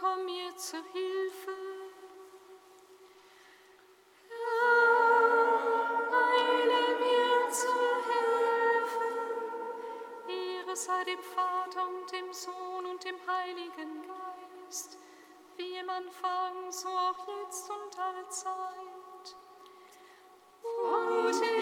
komm mir zu Hilfe. Eile mir zu Hilfe. Ehre sei dem Vater und dem Sohn und dem Heiligen Geist, wie im Anfang, so auch jetzt und alle allezeit. Und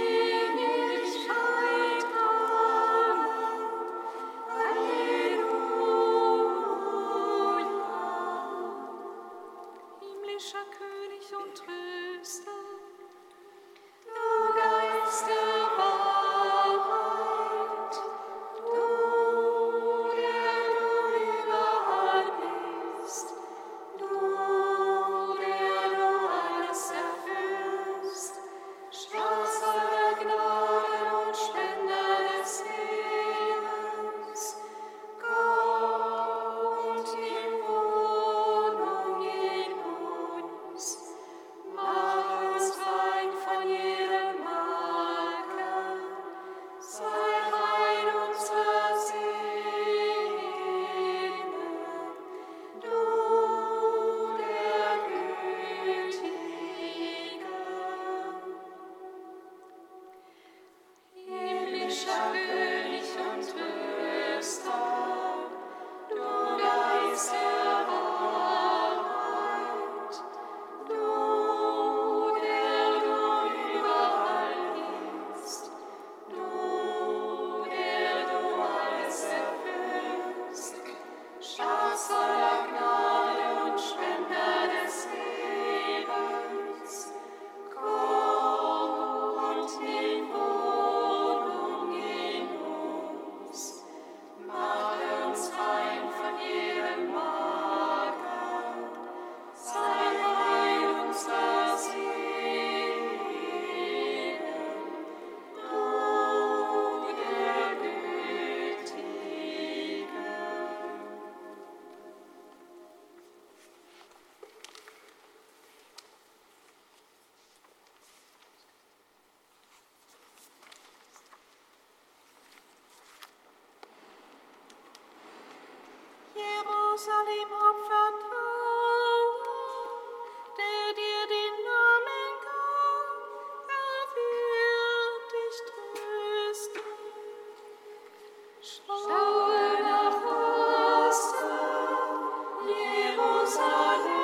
on.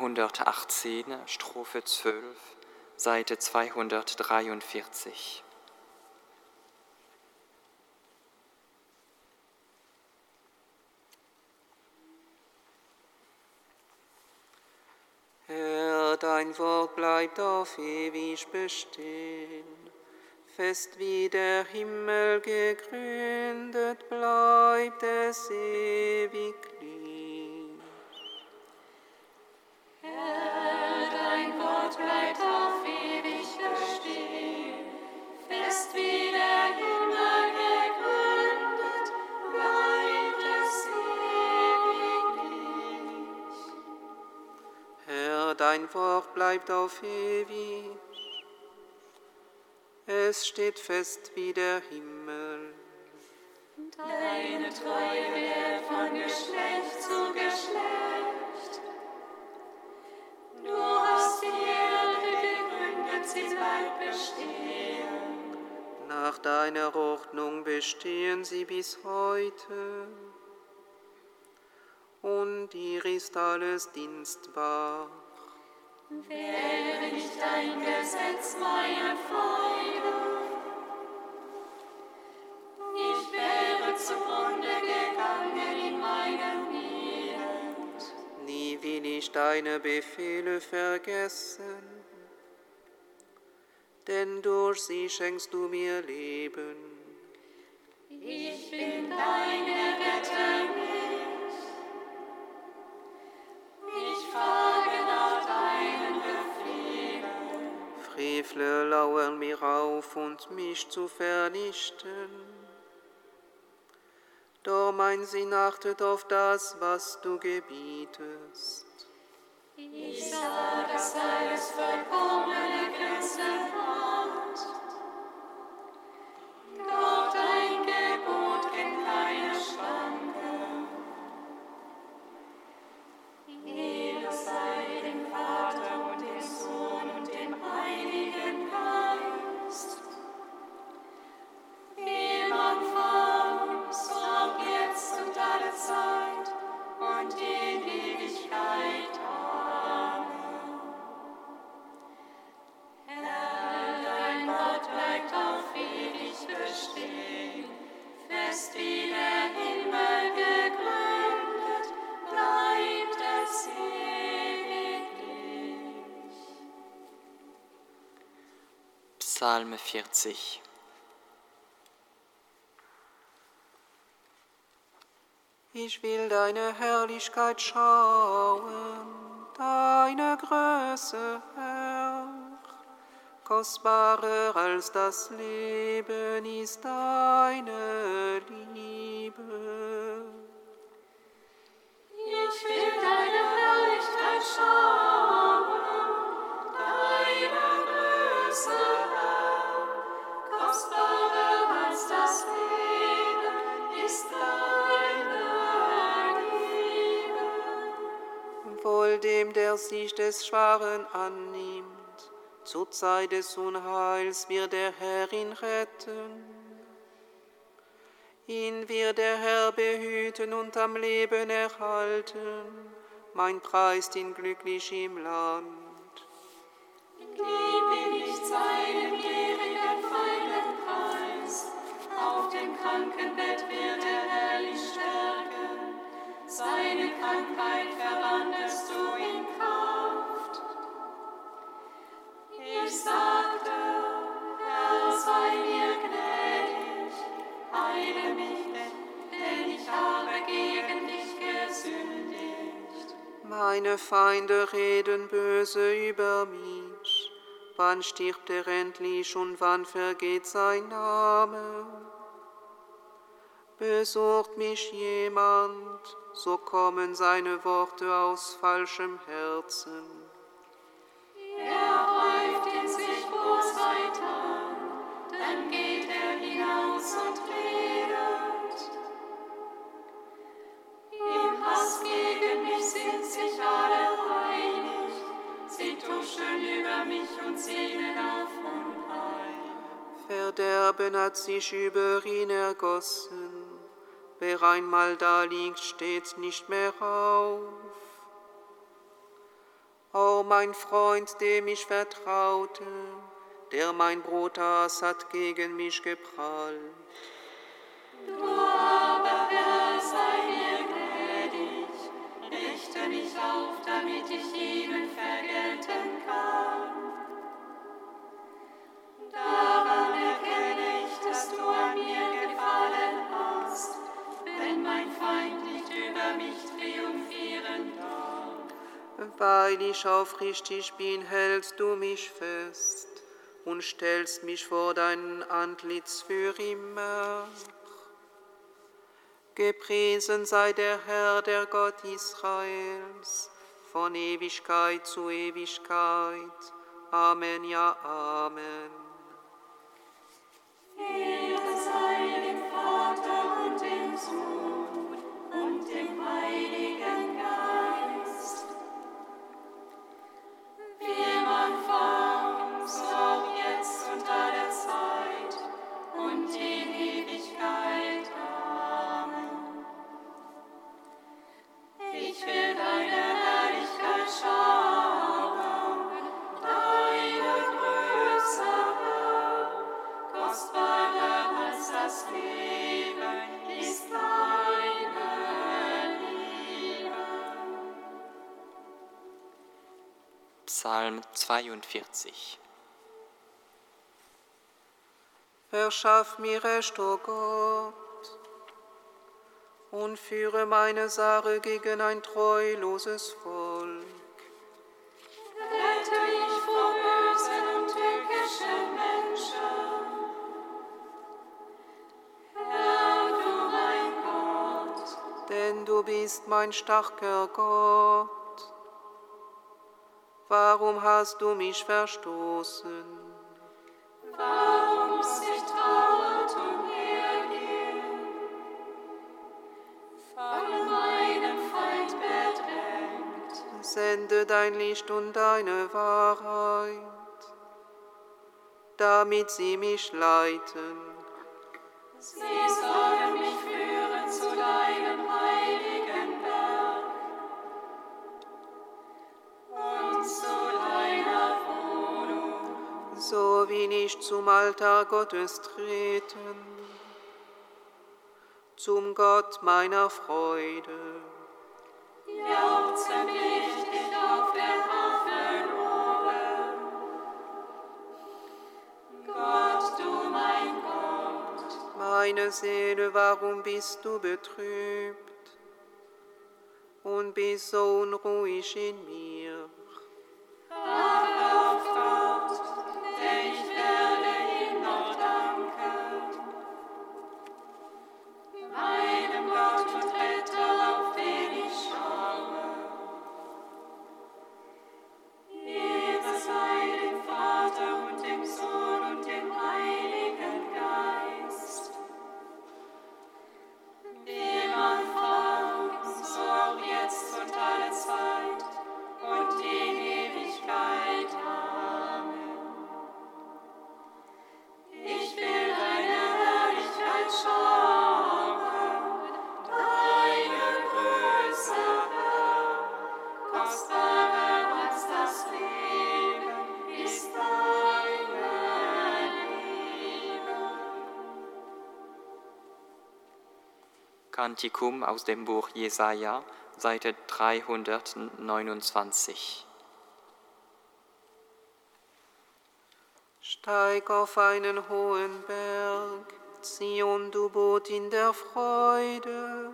318, Strophe 12, Seite 243. Herr, dein Wort bleibt auf ewig bestehen, fest wie der Himmel gegründet bleibt es ewiglich. Wort bleibt auf ewig. Es steht fest wie der Himmel. Deine Treue wird von Geschlecht zu Geschlecht. Du hast die Erde gegründet, sie bleibt bestehen. Nach deiner Ordnung bestehen sie bis heute. Und dir ist alles dienstbar. Wäre nicht dein Gesetz meine Freude, ich wäre zugrunde gegangen in meinem Elend. Nie will ich deine Befehle vergessen, denn durch sie schenkst du mir Leben. Ich bin deine Retterin. Frevler lauern mir auf und mich zu vernichten. Doch mein Sinn achtet auf das, was du gebietest. Ich sah, dass alles vollkommene Grenzen hat. Doch Psalm 40. Ich will deine Herrlichkeit schauen, deine Größe, Herr. Kostbarer als das Leben ist deine sich des Schwachen annimmt, zur Zeit des Unheils wird der Herr ihn retten. Ihn wird der Herr behüten und am Leben erhalten. Mein Preis ihn glücklich im Land. Gebe nicht seinem gierigen Feinden Preis. Auf dem Krankenbett wird er herrlich stärken. Seine Krankheit Meine Feinde reden böse über mich. Wann stirbt er endlich und wann vergeht sein Name? Besucht mich jemand, so kommen seine Worte aus falschem Herzen. Er häuft in sich Bosheit an, dann geht er hinaus und sie tuscheln über mich und zielen auf Unheil. Verderben hat sich über ihn ergossen. Wer einmal da liegt, steht nicht mehr auf. O mein Freund, dem ich vertraute, der mein Brot aß, hat gegen mich geprallt. Du aber, Herr, sei mir gnädig, richte mich auf, damit ich ihnen vergelten Weil ich aufrichtig bin, hältst du mich fest und stellst mich vor dein Antlitz für immer. Gepriesen sei der Herr, der Gott Israels, von Ewigkeit zu Ewigkeit. Amen, ja, Amen. Ehre sei dem Vater und dem Sohn 42. Verschaff mir Recht, o Gott, und führe meine Sache gegen ein treuloses Volk. Rette mich vor bösen und tückischen Menschen. Herr, du mein Gott, denn du bist mein starker Gott. Warum hast du mich verstoßen? warum muss ich trauernd umhergehen? Von meinem Feind bedrängt. Sende dein Licht und deine Wahrheit, damit sie mich leiten. Sie sollen mich führen so wie nicht zum Altar Gottes treten, zum Gott meiner Freude. Jauchzen ich dich auf der Harfe loben. Gott, du mein Gott, Meine Seele, warum bist du betrübt und bist so unruhig in mir? warte Kantikum aus dem Buch Jesaja, Seite 329. Steig auf einen hohen Berg, Zion, du Boot in der Freude.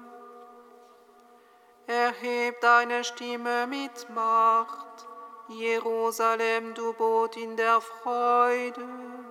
Erheb deine Stimme mit Macht, Jerusalem, du Boot in der Freude.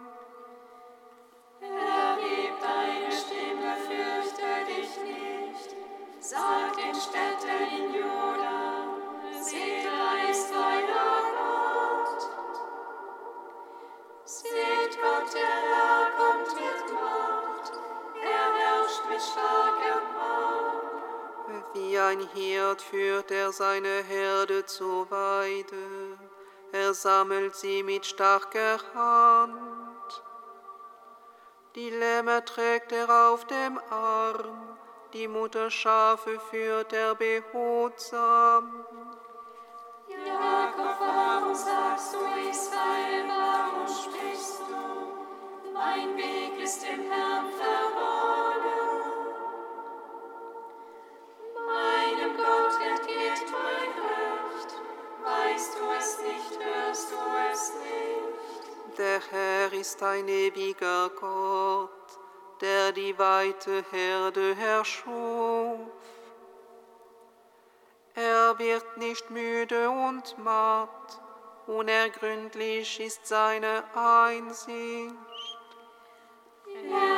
Wie ein Hirt führt er seine Herde zur Weide, er sammelt sie mit starker Hand. Die Lämmer trägt er auf dem Arm, die Mutterschafe führt er behutsam. Jakob, warum sagst du Israel, warum sprichst du? Mein Weg ist im Herrn verborgen. Hörst du es nicht? Der Herr ist ein ewiger Gott, der die weite Herde erschuf. Er wird nicht müde und matt, unergründlich ist seine Einsicht. Er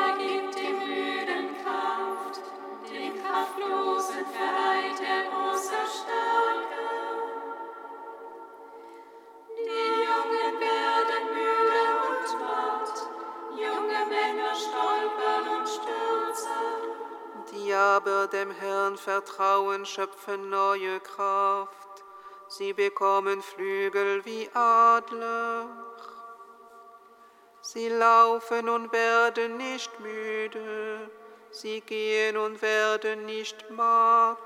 unter dem Herrn vertrauen, schöpfen neue Kraft. Sie bekommen Flügel wie Adler. Sie laufen und werden nicht müde. Sie gehen und werden nicht matt.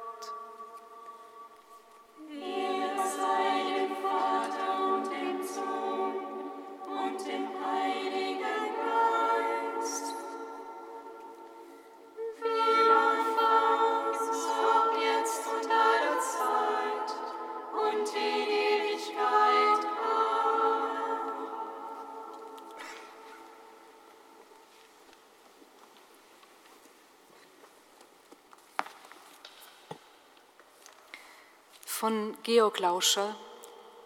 Von Georg Lauscher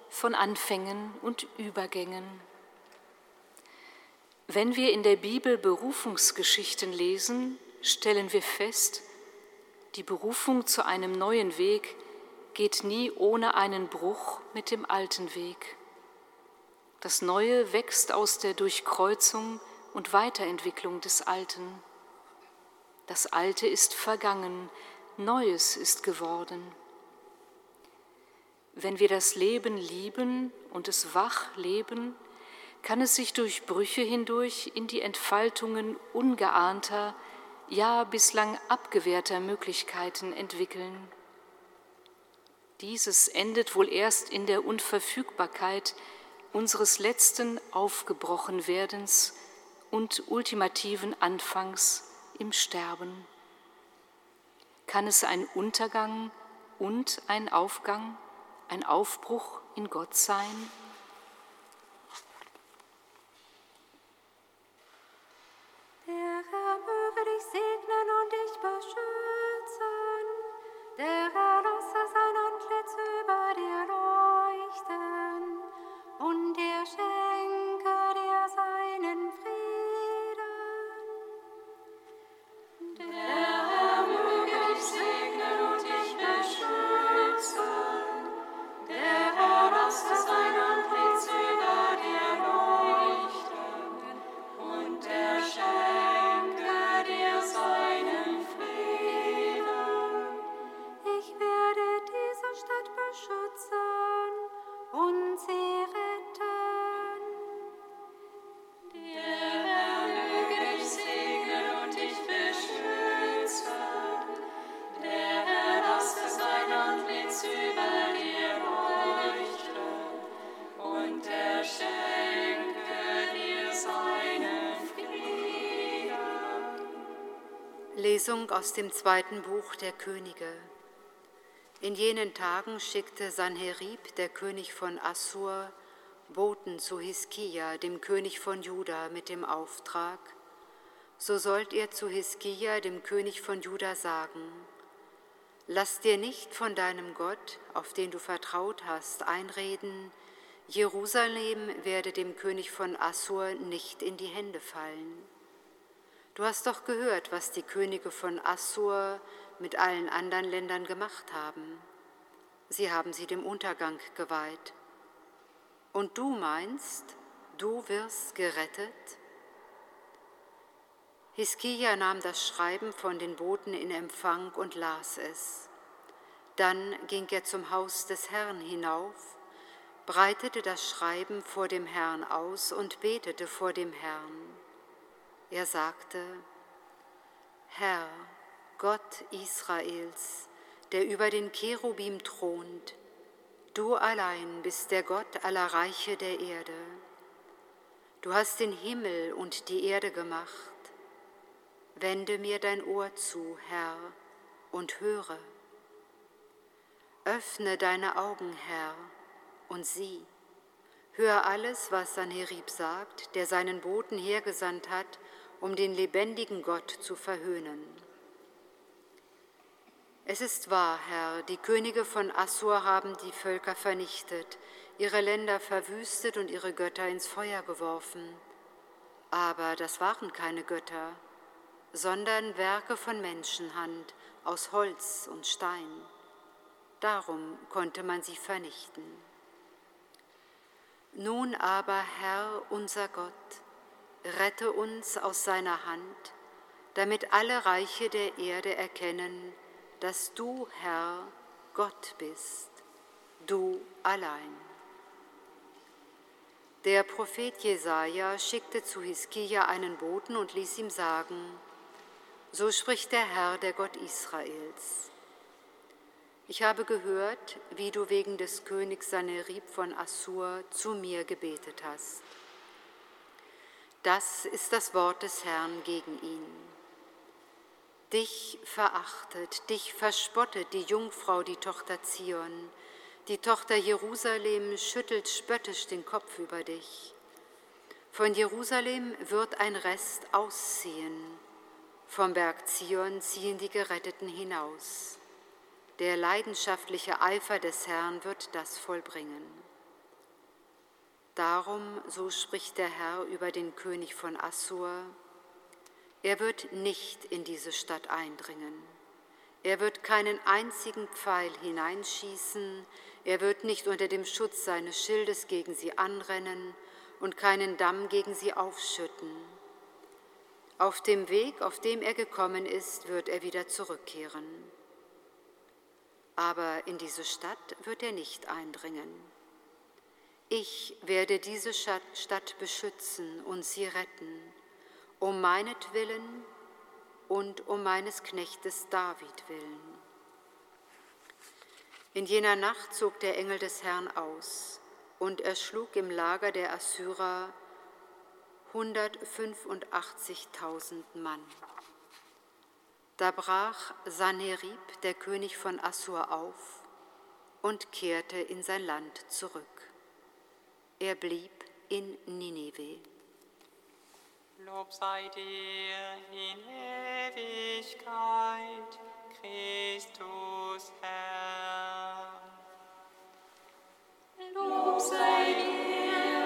von Anfängen und Übergängen. Wenn wir in der Bibel Berufungsgeschichten lesen, stellen wir fest, die Berufung zu einem neuen Weg geht nie ohne einen Bruch mit dem alten Weg. Das Neue wächst aus der Durchkreuzung und Weiterentwicklung des Alten. Das Alte ist vergangen, Neues ist geworden. Wenn wir das Leben lieben und es wach leben, kann es sich durch Brüche hindurch in die Entfaltungen ungeahnter, ja bislang abgewehrter Möglichkeiten entwickeln. Dieses endet wohl erst in der Unverfügbarkeit unseres letzten Aufgebrochenwerdens und ultimativen Anfangs im Sterben. Kann es ein Untergang und ein Aufgang ein Aufbruch in Gott sein? Der Herr möge dich segnen und dich beschützen. Lesung aus dem zweiten Buch der Könige. In jenen Tagen schickte Sanherib, der König von Assur, Boten zu Hiskia, dem König von Juda, mit dem Auftrag: So sollt ihr zu Hiskia, dem König von Juda, sagen: Lass dir nicht von deinem Gott, auf den du vertraut hast, einreden, Jerusalem werde dem König von Assur nicht in die Hände fallen. Du hast doch gehört, was die Könige von Assur mit allen anderen Ländern gemacht haben. Sie haben sie dem Untergang geweiht. Und du meinst, du wirst gerettet? Hiskia nahm das Schreiben von den Boten in Empfang und las es. Dann ging er zum Haus des Herrn hinauf, breitete das Schreiben vor dem Herrn aus und betete vor dem Herrn. Er sagte, Herr, Gott Israels, der über den Cherubim thront, du allein bist der Gott aller Reiche der Erde. Du hast den Himmel und die Erde gemacht. Wende mir dein Ohr zu, Herr, und höre. Öffne deine Augen, Herr, und sieh. Hör alles, was Sanherib sagt, der seinen Boten hergesandt hat, um den lebendigen Gott zu verhöhnen. Es ist wahr, Herr, die Könige von Assur haben die Völker vernichtet, ihre Länder verwüstet und ihre Götter ins Feuer geworfen. Aber das waren keine Götter, sondern Werke von Menschenhand aus Holz und Stein. Darum konnte man sie vernichten. Nun aber, Herr unser Gott, rette uns aus seiner Hand, damit alle Reiche der Erde erkennen, dass du, Herr, Gott bist, du allein. Der Prophet Jesaja schickte zu Hiskia einen Boten und ließ ihm sagen: So spricht der Herr, der Gott Israels. Ich habe gehört, wie du wegen des Königs Sanerib von Assur zu mir gebetet hast. Das ist das Wort des Herrn gegen ihn. Dich verachtet, dich verspottet die Jungfrau, die Tochter Zion. Die Tochter Jerusalem schüttelt spöttisch den Kopf über dich. Von Jerusalem wird ein Rest ausziehen. Vom Berg Zion ziehen die Geretteten hinaus. Der leidenschaftliche Eifer des Herrn wird das vollbringen. Darum, so spricht der Herr über den König von Assur, er wird nicht in diese Stadt eindringen. Er wird keinen einzigen Pfeil hineinschießen, er wird nicht unter dem Schutz seines Schildes gegen sie anrennen und keinen Damm gegen sie aufschütten. Auf dem Weg, auf dem er gekommen ist, wird er wieder zurückkehren. Aber in diese Stadt wird er nicht eindringen. Ich werde diese Stadt beschützen und sie retten, um meinetwillen und um meines Knechtes David willen. In jener Nacht zog der Engel des Herrn aus und erschlug im Lager der Assyrer 185.000 Mann. Da brach Sanherib, der König von Assur, auf und kehrte in sein Land zurück. Er blieb in Nineveh. Lob sei dir in Ewigkeit, Christus Herr. Lob sei dir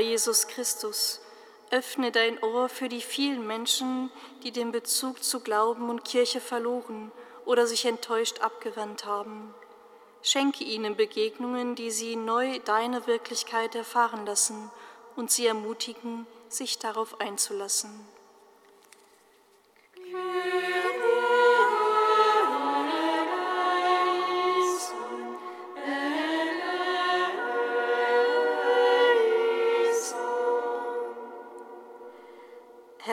Jesus Christus, öffne dein Ohr für die vielen Menschen, die den Bezug zu Glauben und Kirche verloren oder sich enttäuscht abgewandt haben. Schenke ihnen Begegnungen, die sie neu deine Wirklichkeit erfahren lassen und sie ermutigen, sich darauf einzulassen.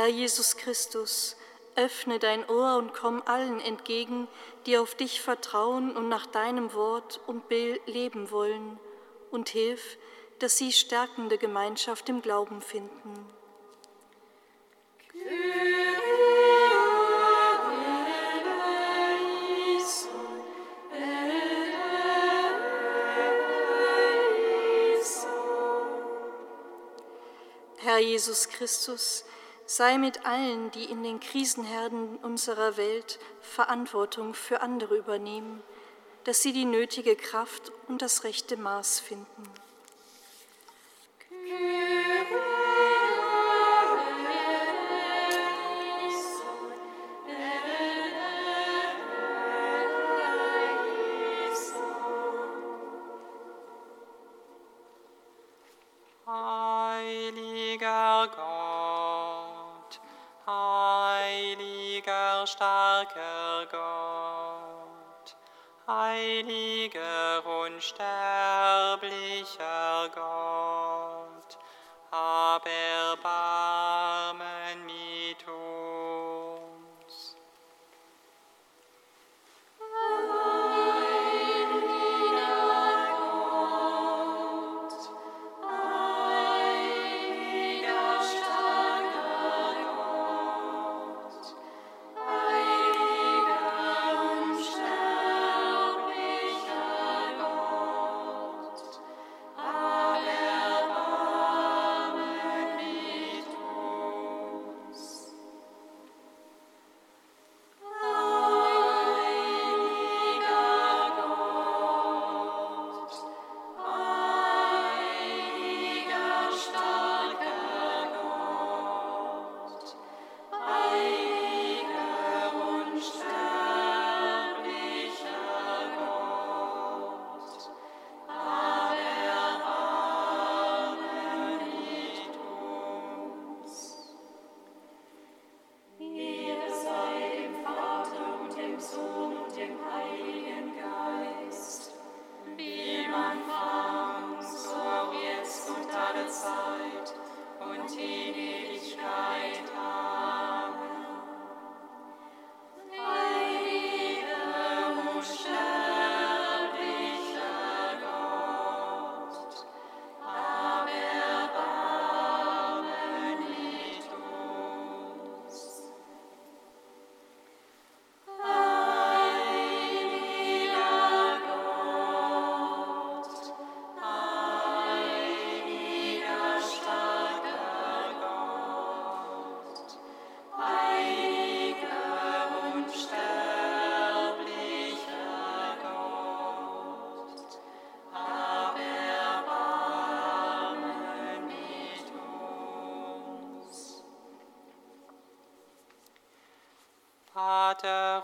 Herr Jesus Christus, öffne dein Ohr und komm allen entgegen, die auf dich vertrauen und nach deinem Wort und leben wollen, und hilf, dass sie stärkende Gemeinschaft im Glauben finden. Herr Jesus Christus, sei mit allen, die in den Krisenherden unserer Welt Verantwortung für andere übernehmen, dass sie die nötige Kraft und das rechte Maß finden. Unsterblicher Gott, hab Vater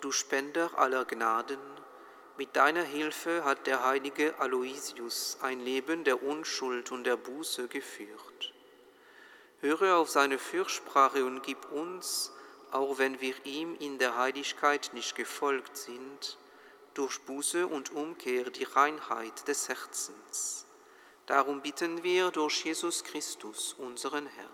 du Spender aller Gnaden, mit deiner Hilfe hat der heilige Aloysius ein Leben der Unschuld und der Buße geführt. Höre auf seine Fürsprache und gib uns, auch wenn wir ihm in der Heiligkeit nicht gefolgt sind, durch Buße und Umkehr die Reinheit des Herzens. Darum bitten wir durch Jesus Christus, unseren Herrn.